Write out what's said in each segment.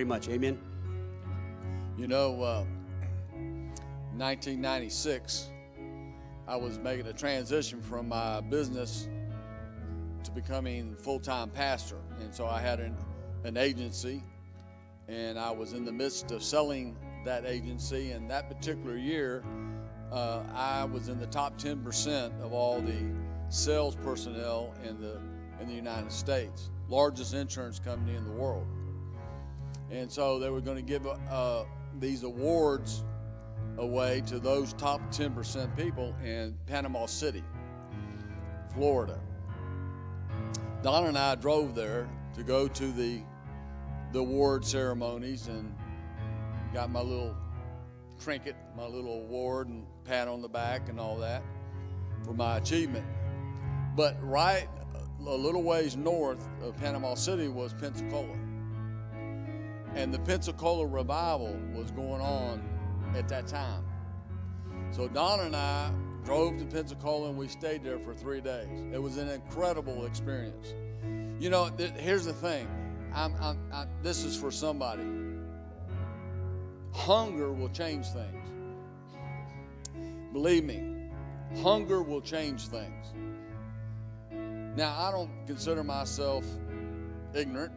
very much. Amen. You know, uh, 1996, I was making a transition from my business to becoming full-time pastor, and so I had an, an agency, and I was in the midst of selling that agency. And that particular year, uh, I was in the top 10% of all the sales personnel in the in the United States, largest insurance company in the world. And so they were going to give uh, these awards away to those top 10% people in Panama City, Florida. Don and I drove there to go to the the award ceremonies and got my little trinket, my little award and pat on the back and all that for my achievement. But right a little ways north of Panama City was Pensacola. And the Pensacola revival was going on at that time. So Don and I drove to Pensacola and we stayed there for three days. It was an incredible experience. You know, th- here's the thing. I'm, I'm, I, this is for somebody. Hunger will change things. Believe me, hunger will change things. Now, I don't consider myself ignorant,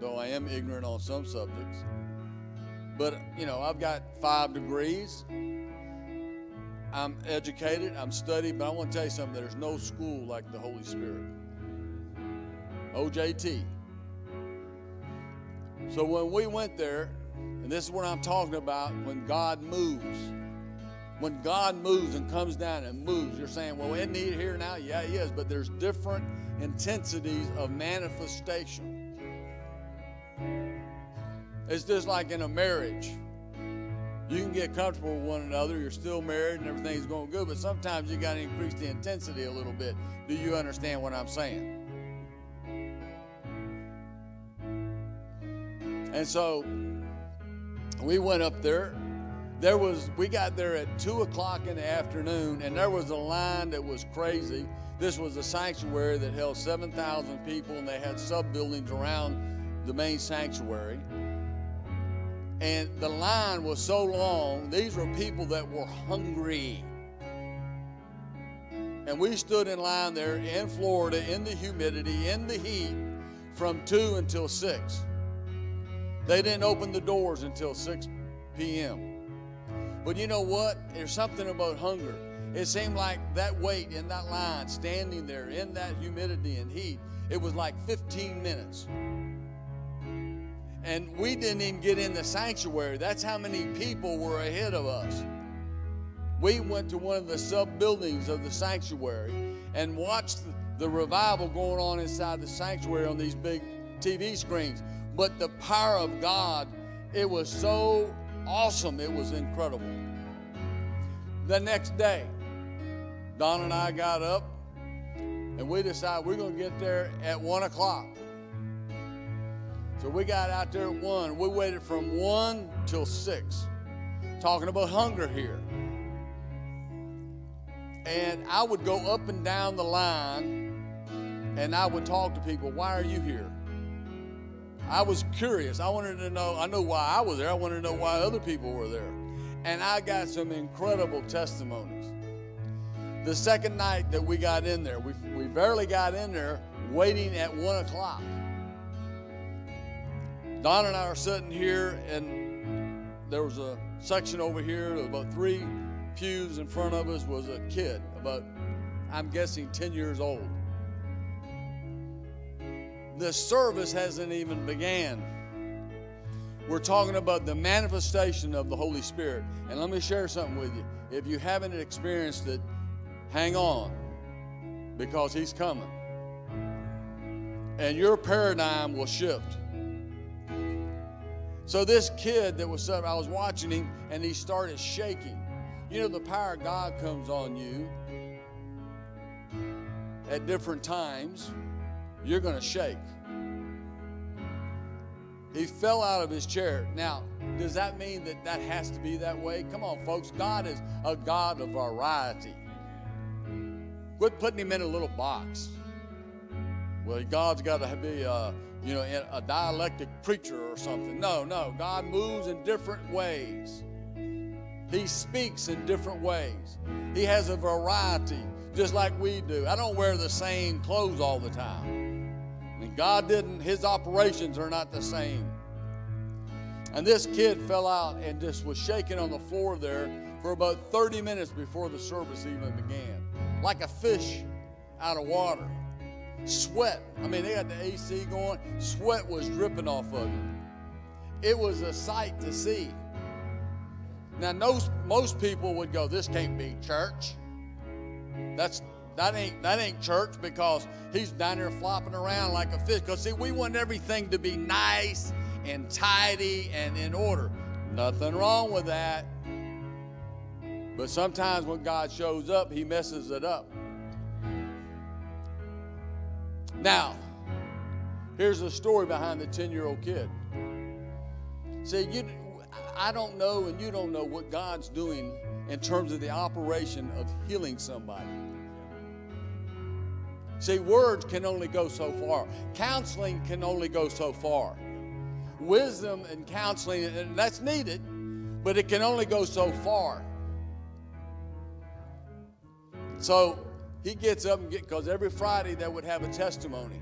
though I am ignorant on some subjects. But, you know, I've got five degrees. I'm educated, I'm studied, but I want to tell you something there's no school like the Holy Spirit. OJT. So when we went there, and this is what I'm talking about when God moves. When God moves and comes down and moves, you're saying, well, isn't he here now? Yeah, he is, but there's different intensities of manifestation. It's just like in a marriage. You can get comfortable with one another, you're still married and everything's going good, but sometimes you got to increase the intensity a little bit. Do you understand what I'm saying? And so we went up there. There was we got there at two o'clock in the afternoon, and there was a line that was crazy. This was a sanctuary that held 7,000 people, and they had sub buildings around the main sanctuary. And the line was so long, these were people that were hungry. And we stood in line there in Florida in the humidity, in the heat, from 2 until 6. They didn't open the doors until 6 p.m. But you know what? There's something about hunger. It seemed like that wait in that line, standing there in that humidity and heat, it was like 15 minutes. And we didn't even get in the sanctuary. That's how many people were ahead of us. We went to one of the sub buildings of the sanctuary and watched the revival going on inside the sanctuary on these big TV screens. But the power of God, it was so awesome. It was incredible. The next day, Don and I got up and we decided we're going to get there at 1 o'clock. So we got out there at 1. We waited from 1 till 6. Talking about hunger here. And I would go up and down the line and I would talk to people, why are you here? I was curious. I wanted to know, I know why I was there. I wanted to know why other people were there. And I got some incredible testimonies. The second night that we got in there, we, we barely got in there waiting at one o'clock. Don and I are sitting here, and there was a section over here, about three pews in front of us was a kid, about, I'm guessing, 10 years old the service hasn't even began. We're talking about the manifestation of the Holy Spirit. And let me share something with you. If you haven't experienced it, hang on because He's coming. And your paradigm will shift. So, this kid that was, I was watching him and he started shaking. You know, the power of God comes on you at different times you're going to shake. He fell out of his chair. Now, does that mean that that has to be that way? Come on, folks. God is a God of variety. Quit putting him in a little box. Well, God's got to be uh, you know, a dialectic preacher or something. No, no. God moves in different ways. He speaks in different ways. He has a variety, just like we do. I don't wear the same clothes all the time. Mean, God didn't, His operations are not the same. And this kid fell out and just was shaking on the floor there for about 30 minutes before the service even began, like a fish out of water. Sweat. I mean, they had the AC going. Sweat was dripping off of him. It was a sight to see. Now, most, most people would go, "This can't be church." That's that ain't that ain't church because he's down there flopping around like a fish. Because see, we want everything to be nice and tidy and in order. Nothing wrong with that. But sometimes when God shows up, He messes it up. Now, here's the story behind the 10 year old kid. See, you, I don't know, and you don't know what God's doing in terms of the operation of healing somebody. See, words can only go so far, counseling can only go so far. Wisdom and counseling, and that's needed, but it can only go so far. So he gets up and get because every Friday they would have a testimony,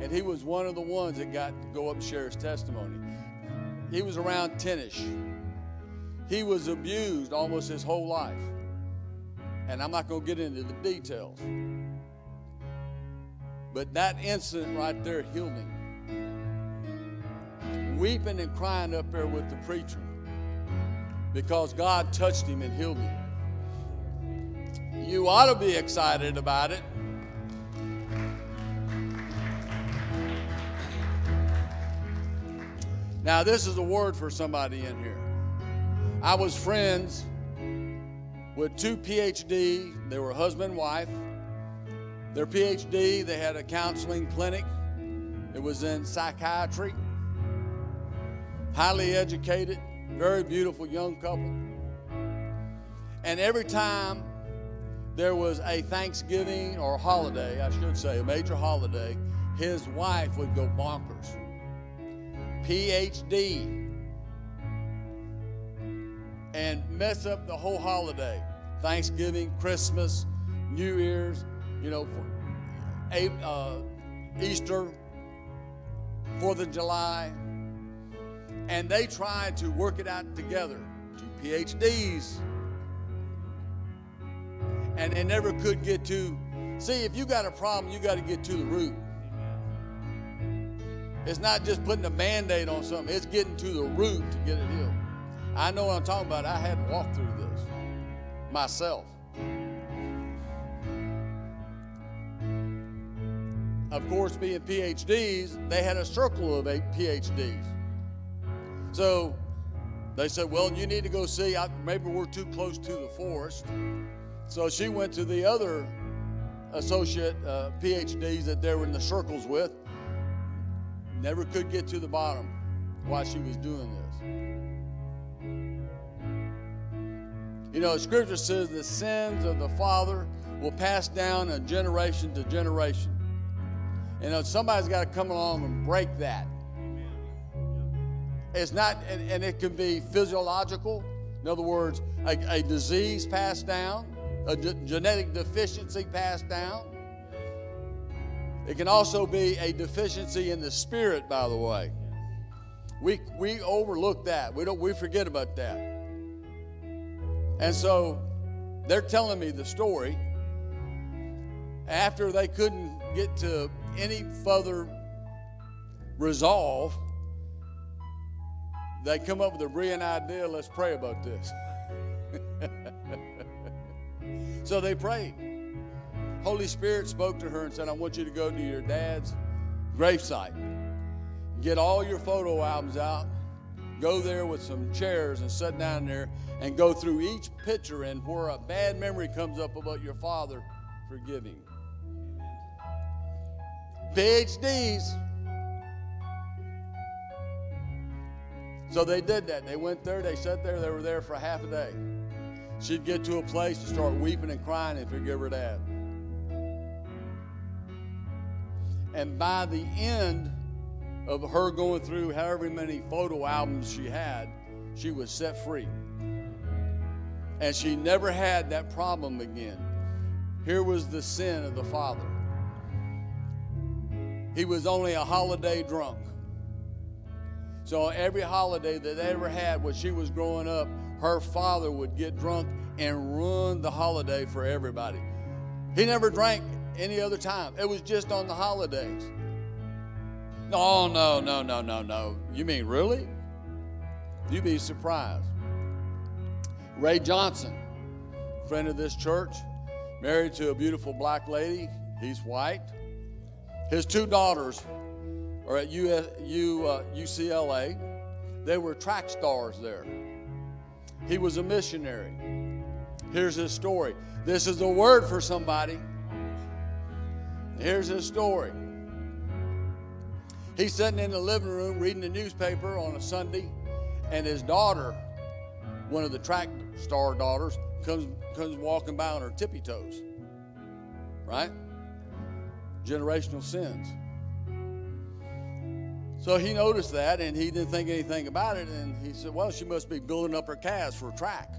and he was one of the ones that got to go up and share his testimony. He was around 10ish. He was abused almost his whole life. And I'm not going to get into the details. But that incident right there healed him. Weeping and crying up there with the preacher because God touched him and healed him. You ought to be excited about it. Now, this is a word for somebody in here. I was friends with two PhD. They were husband and wife. Their PhD, they had a counseling clinic. It was in psychiatry. Highly educated, very beautiful young couple. And every time there was a Thanksgiving or holiday, I should say, a major holiday, his wife would go bonkers. PhD. And mess up the whole holiday. Thanksgiving, Christmas, New Year's, you know, uh, Easter, Fourth of July. And they tried to work it out together. Two PhDs and they never could get to. See, if you got a problem, you got to get to the root. It's not just putting a band aid on something, it's getting to the root to get it healed. I know what I'm talking about. I had to walk through this myself. Of course, being PhDs, they had a circle of eight PhDs. So they said, Well, you need to go see, I, maybe we're too close to the forest. So she went to the other associate uh, PhDs that they were in the circles with. Never could get to the bottom why she was doing this. You know, Scripture says the sins of the father will pass down a generation to generation. You know, somebody's got to come along and break that. It's not, and, and it can be physiological. In other words, a, a disease passed down a genetic deficiency passed down. It can also be a deficiency in the spirit, by the way. We, we overlook that. We, don't, we forget about that. And so they're telling me the story. After they couldn't get to any further resolve, they come up with a brilliant idea let's pray about this. So they prayed. Holy Spirit spoke to her and said, I want you to go to your dad's gravesite. Get all your photo albums out. Go there with some chairs and sit down there and go through each picture and where a bad memory comes up about your father, forgive him. PhDs. So they did that. They went there, they sat there, they were there for half a day. She'd get to a place to start weeping and crying and forgive her dad. And by the end of her going through however many photo albums she had, she was set free. And she never had that problem again. Here was the sin of the father. He was only a holiday drunk. So every holiday that they ever had when she was growing up, her father would get drunk and ruin the holiday for everybody. He never drank any other time. It was just on the holidays. Oh, no, no, no, no, no. You mean really? You'd be surprised. Ray Johnson, friend of this church, married to a beautiful black lady. He's white. His two daughters are at US, U, uh, UCLA. They were track stars there. He was a missionary. Here's his story. This is a word for somebody. Here's his story. He's sitting in the living room reading the newspaper on a Sunday, and his daughter, one of the track star daughters, comes comes walking by on her tippy toes. Right? Generational sins. So he noticed that and he didn't think anything about it. And he said, Well, she must be building up her calves for track.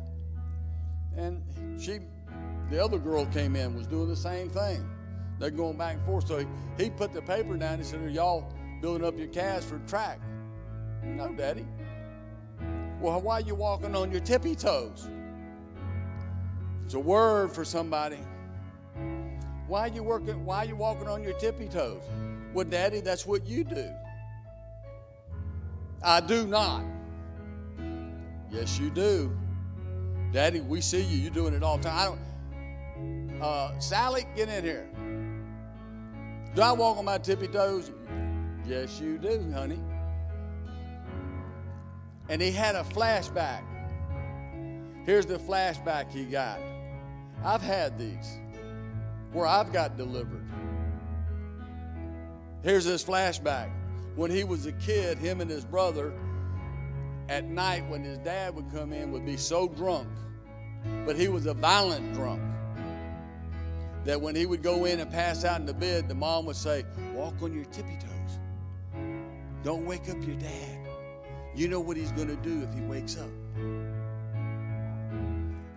And she, the other girl came in, was doing the same thing. They're going back and forth. So he, he put the paper down. And he said, Are y'all building up your calves for track? No, Daddy. Well, why are you walking on your tippy toes? It's a word for somebody. Why are you working? Why are you walking on your tippy toes? Well, Daddy, that's what you do. I do not. Yes, you do. Daddy, we see you. You're doing it all the time. I don't. Uh, Sally, get in here. Do I walk on my tippy toes? Yes, you do, honey. And he had a flashback. Here's the flashback he got. I've had these where I've got delivered. Here's this flashback. When he was a kid, him and his brother, at night when his dad would come in, would be so drunk, but he was a violent drunk, that when he would go in and pass out in the bed, the mom would say, Walk on your tippy toes. Don't wake up your dad. You know what he's going to do if he wakes up.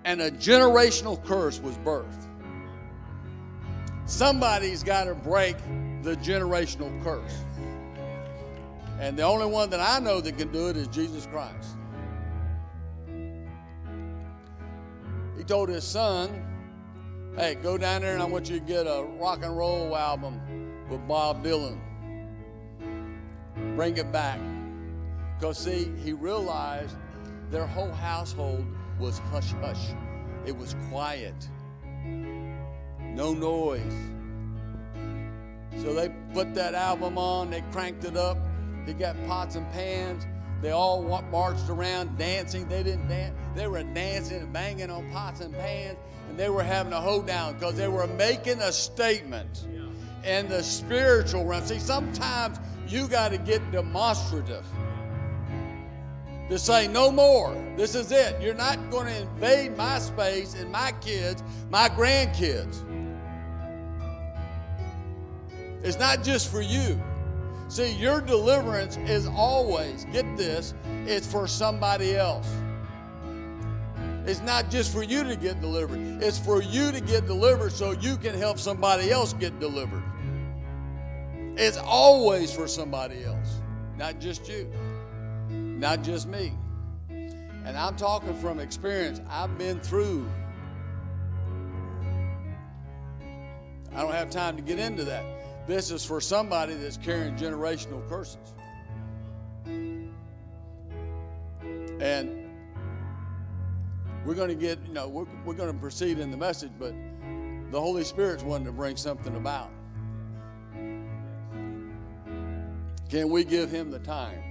And a generational curse was birthed. Somebody's got to break the generational curse. And the only one that I know that can do it is Jesus Christ. He told his son, Hey, go down there and I want you to get a rock and roll album with Bob Dylan. Bring it back. Because, see, he realized their whole household was hush hush, it was quiet, no noise. So they put that album on, they cranked it up, they got pots and pans. They all marched around dancing. They didn't dance. They were dancing and banging on pots and pans, and they were having a hoedown because they were making a statement in the spiritual realm. See, sometimes you got to get demonstrative to say, no more. This is it. You're not going to invade my space and my kids, my grandkids. It's not just for you. See, your deliverance is always, get this, it's for somebody else. It's not just for you to get delivered, it's for you to get delivered so you can help somebody else get delivered. It's always for somebody else, not just you, not just me. And I'm talking from experience. I've been through. I don't have time to get into that. This is for somebody that's carrying generational curses. And we're going to get, you know, we're, we're going to proceed in the message, but the Holy Spirit's wanting to bring something about. Can we give him the time?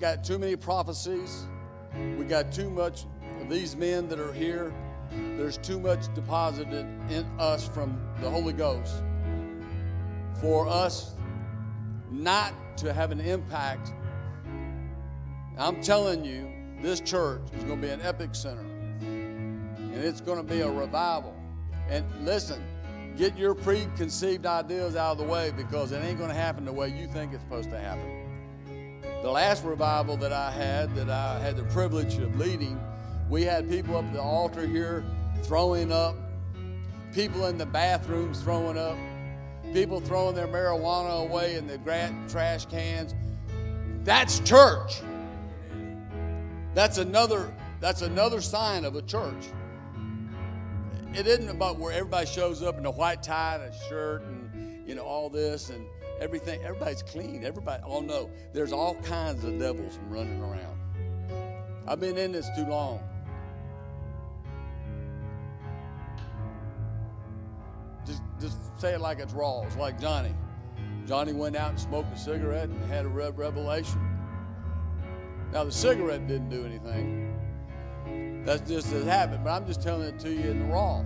Got too many prophecies. We got too much of these men that are here. There's too much deposited in us from the Holy Ghost for us not to have an impact I'm telling you, this church is going to be an epic center. And it's going to be a revival. And listen, get your preconceived ideas out of the way because it ain't going to happen the way you think it's supposed to happen. The last revival that I had, that I had the privilege of leading, we had people up at the altar here throwing up, people in the bathrooms throwing up, people throwing their marijuana away in the trash cans. That's church. That's another that's another sign of a church. It isn't about where everybody shows up in a white tie and a shirt and you know all this and everything. Everybody's clean. Everybody. Oh no, there's all kinds of devils running around. I've been in this too long. Just, just say it like it's raw. It's like Johnny. Johnny went out and smoked a cigarette and had a revelation. Now, the cigarette didn't do anything. That's just a habit, but I'm just telling it to you in the raw.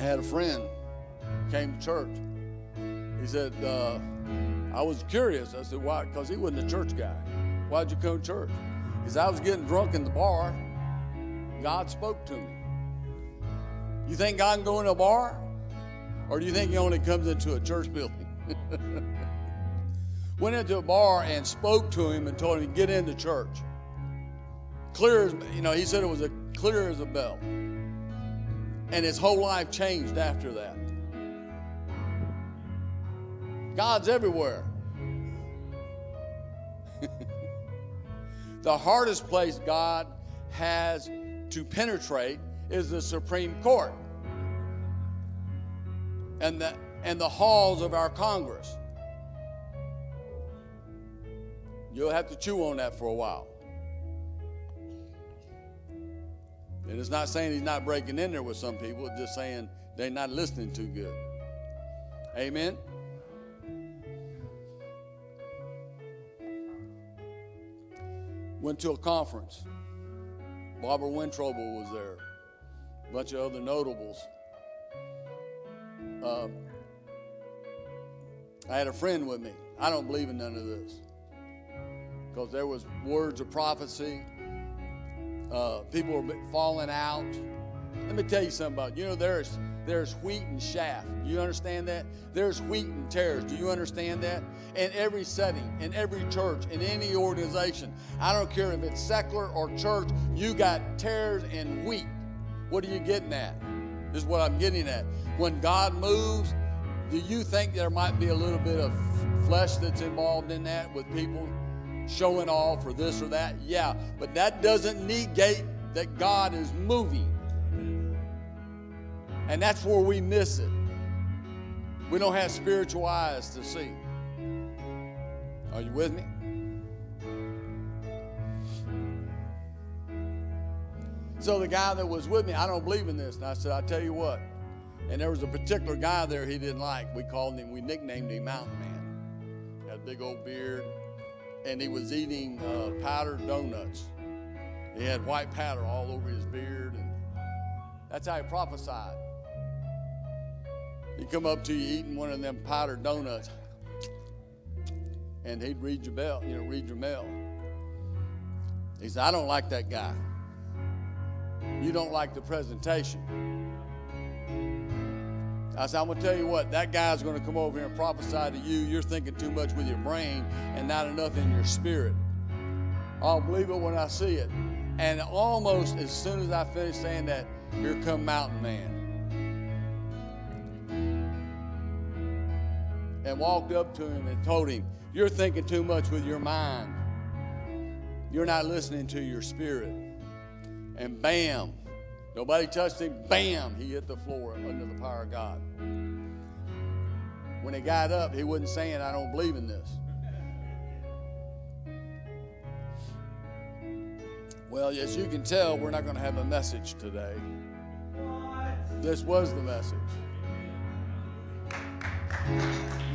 I had a friend came to church. He said, uh, I was curious. I said, why? Because he wasn't a church guy. Why'd you come to church? He said, I was getting drunk in the bar. God spoke to me. You think God can go in a bar? Or do you think he only comes into a church building? Went into a bar and spoke to him and told him to get into church. Clear as, you know, he said it was a clear as a bell. And his whole life changed after that. God's everywhere. the hardest place God has to penetrate is the Supreme Court and the, and the halls of our Congress. You'll have to chew on that for a while. And it's not saying he's not breaking in there with some people, it's just saying they're not listening too good. Amen? Went to a conference. Barbara Wentroble was there. A bunch of other notables. Um, I had a friend with me. I don't believe in none of this because there was words of prophecy. Uh, people are falling out. Let me tell you something about you know there's there's wheat and chaff. Do you understand that? There's wheat and tares. Do you understand that? In every setting, in every church, in any organization, I don't care if it's secular or church, you got tares and wheat. What are you getting at? This is what I'm getting at. When God moves, do you think there might be a little bit of flesh that's involved in that with people showing off or this or that? Yeah, but that doesn't negate that God is moving. And that's where we miss it. We don't have spiritual eyes to see. Are you with me? So the guy that was with me, I don't believe in this. And I said, I tell you what. And there was a particular guy there he didn't like. We called him, we nicknamed him Mountain Man. Had a big old beard. And he was eating uh, powdered donuts. He had white powder all over his beard. And that's how he prophesied. He'd come up to you eating one of them powdered donuts. And he'd read your bell, you know, read your mail. He said, I don't like that guy you don't like the presentation. I said, I'm going to tell you what, that guy's going to come over here and prophesy to you. You're thinking too much with your brain and not enough in your spirit. I'll believe it when I see it. And almost as soon as I finished saying that, here come Mountain Man. And walked up to him and told him, You're thinking too much with your mind. You're not listening to your spirit and bam, nobody touched him, bam, he hit the floor under the power of God. When he got up, he wasn't saying, I don't believe in this. Well, as you can tell, we're not going to have a message today. This was the message.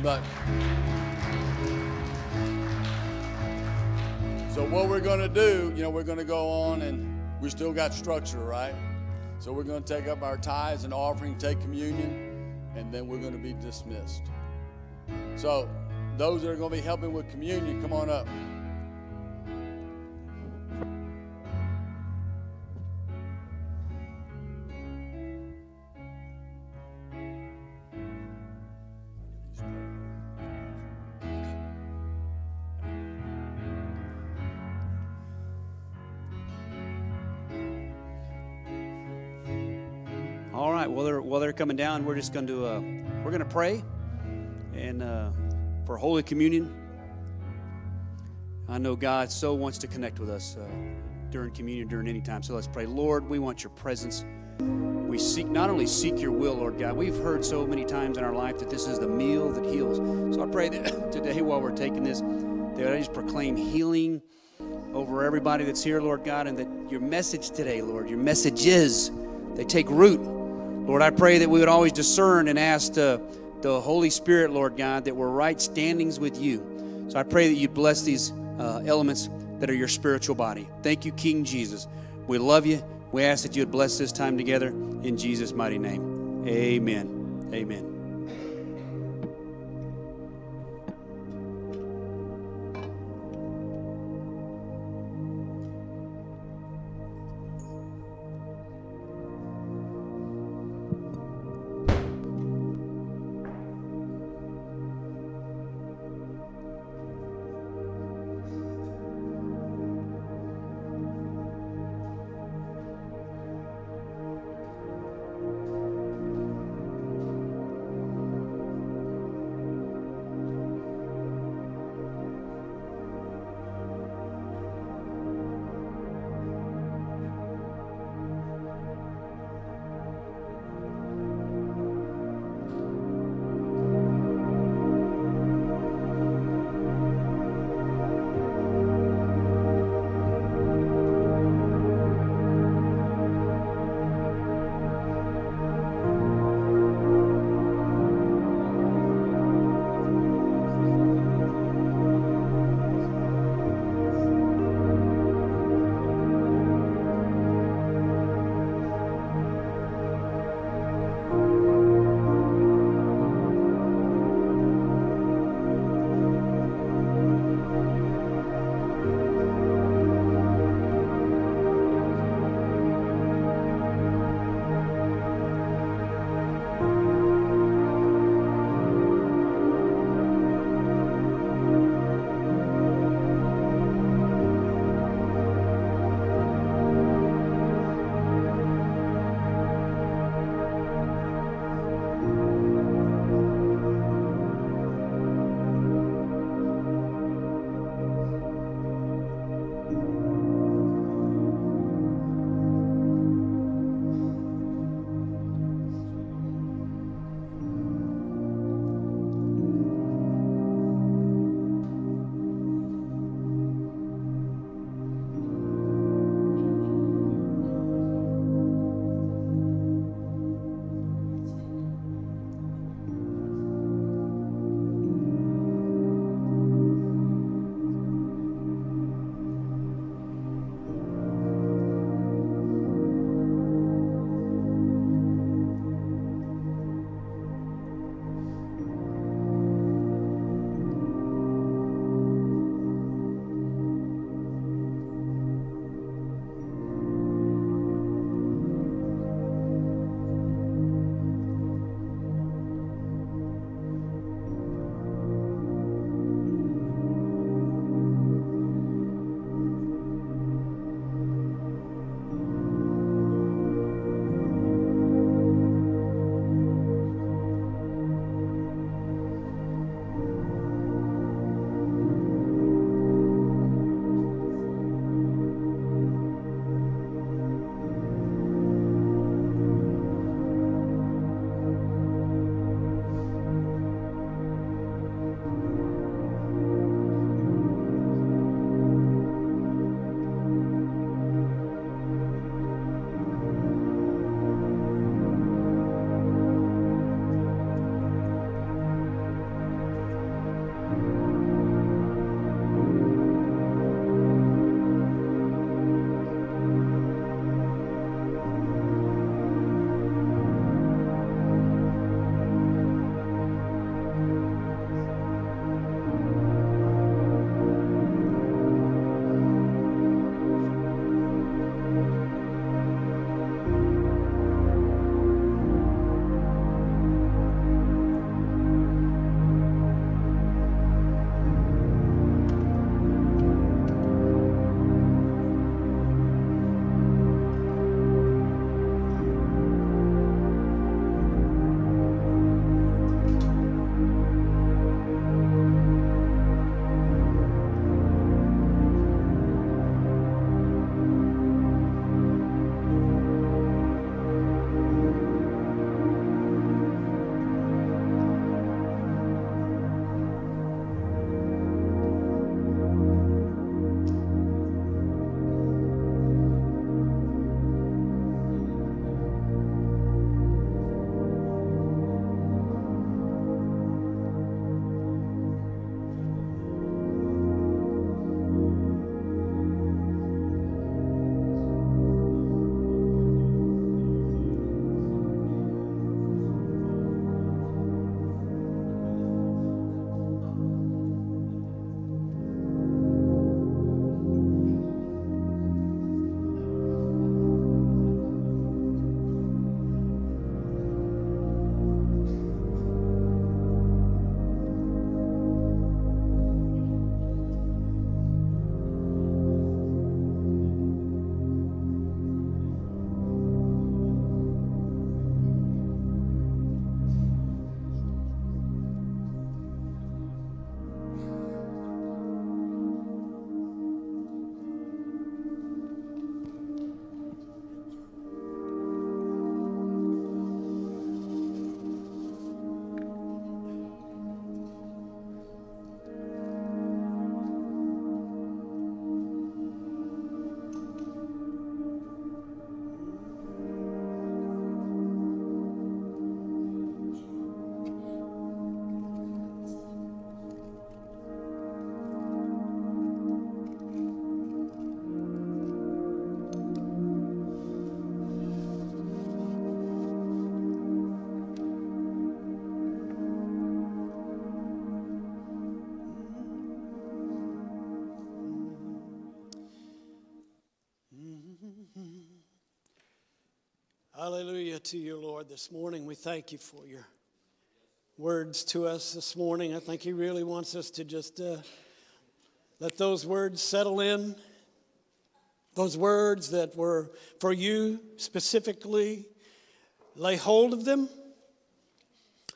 But so what we're going to do, you know, we're going to go on and we still got structure, right? So we're going to take up our tithes and offering, take communion. and then we're going to be dismissed. So, those that are going to be helping with communion, come on up. While they're while they're coming down, we're just going to uh, we're going to pray, and uh, for Holy Communion. I know God so wants to connect with us uh, during communion, during any time. So let's pray. Lord, we want your presence. We seek not only seek your will, Lord God. We've heard so many times in our life that this is the meal that heals. So I pray that today, while we're taking this, that I just proclaim healing over everybody that's here, Lord God, and that your message today, Lord, your messages, they take root. Lord, I pray that we would always discern and ask uh, the Holy Spirit, Lord God, that we're right standings with you. So I pray that you bless these uh, elements that are your spiritual body. Thank you, King Jesus. We love you. We ask that you would bless this time together in Jesus' mighty name. Amen. Amen. To you, Lord, this morning. We thank you for your words to us this morning. I think He really wants us to just uh, let those words settle in. Those words that were for you specifically, lay hold of them,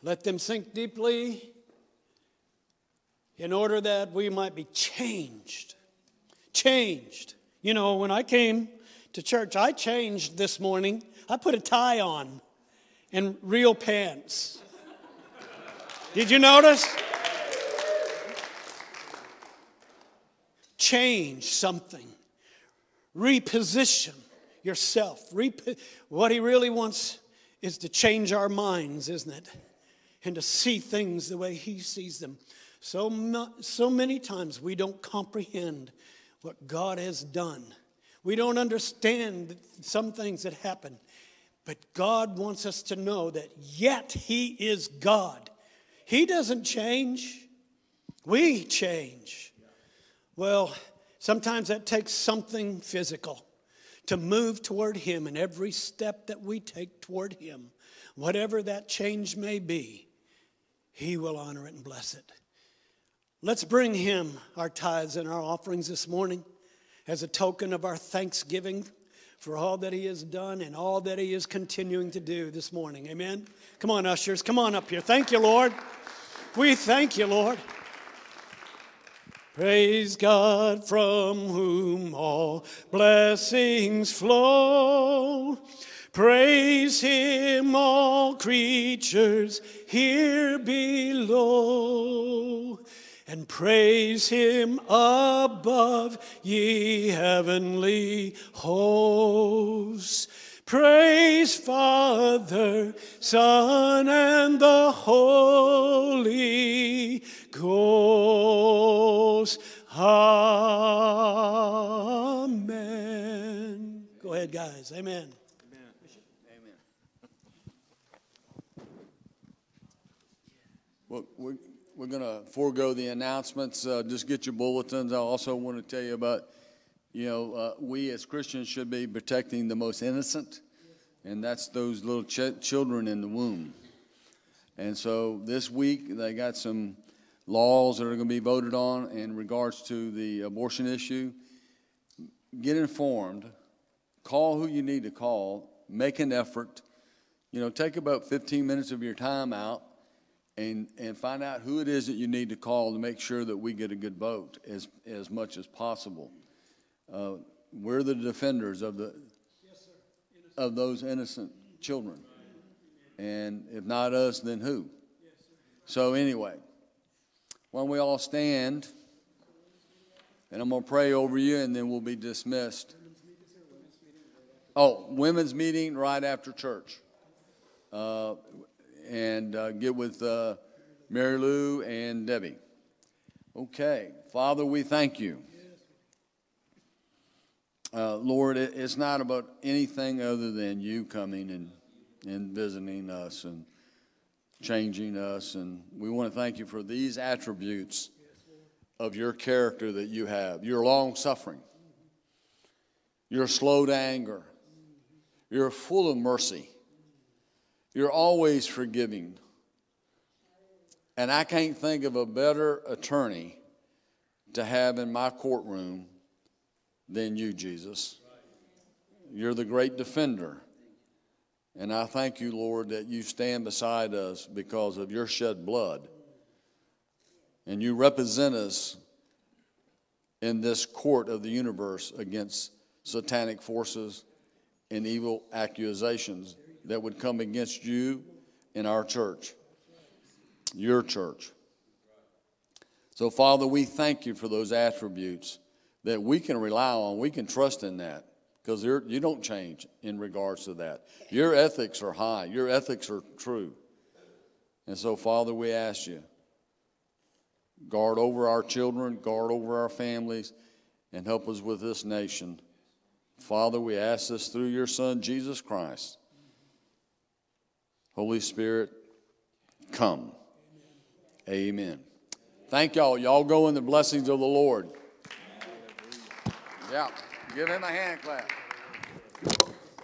let them sink deeply in order that we might be changed. Changed. You know, when I came to church, I changed this morning. I put a tie on and real pants. Did you notice? Change something, reposition yourself. Rep- what he really wants is to change our minds, isn't it? And to see things the way he sees them. So, so many times we don't comprehend what God has done. We don't understand some things that happen. But God wants us to know that yet He is God. He doesn't change, we change. Well, sometimes that takes something physical to move toward Him, and every step that we take toward Him, whatever that change may be, He will honor it and bless it. Let's bring Him our tithes and our offerings this morning as a token of our thanksgiving for all that He has done and all that He is continuing to do this morning. Amen. Come on, ushers, come on up here. Thank you, Lord. We thank you, Lord. Praise God from whom all blessings flow. Praise Him, all creatures here below and praise him above, ye heavenly hosts. Praise Father, Son, and the Holy Ghost. Amen. Go ahead, guys. Amen. Amen. Well, we we're going to forego the announcements. Uh, just get your bulletins. I also want to tell you about, you know, uh, we as Christians should be protecting the most innocent, and that's those little ch- children in the womb. And so this week they got some laws that are going to be voted on in regards to the abortion issue. Get informed. Call who you need to call. Make an effort. You know, take about 15 minutes of your time out and, and find out who it is that you need to call to make sure that we get a good vote as, as much as possible. Uh, we're the defenders of, the, of those innocent children. And if not us, then who? So, anyway, why don't we all stand? And I'm going to pray over you, and then we'll be dismissed. Oh, women's meeting right after church. Uh, and uh, get with uh, Mary Lou and Debbie. Okay, Father, we thank you. Uh, Lord, it, it's not about anything other than you coming and, and visiting us and changing us. And we want to thank you for these attributes of your character that you have. You're long suffering, you're slow to anger, you're full of mercy. You're always forgiving. And I can't think of a better attorney to have in my courtroom than you, Jesus. You're the great defender. And I thank you, Lord, that you stand beside us because of your shed blood. And you represent us in this court of the universe against satanic forces and evil accusations that would come against you in our church, your church. So, Father, we thank you for those attributes that we can rely on. We can trust in that because you don't change in regards to that. Your ethics are high, your ethics are true. And so, Father, we ask you guard over our children, guard over our families, and help us with this nation. Father, we ask this through your Son, Jesus Christ. Holy Spirit, come. Amen. Thank y'all. Y'all go in the blessings of the Lord. Yeah. Give him a hand clap.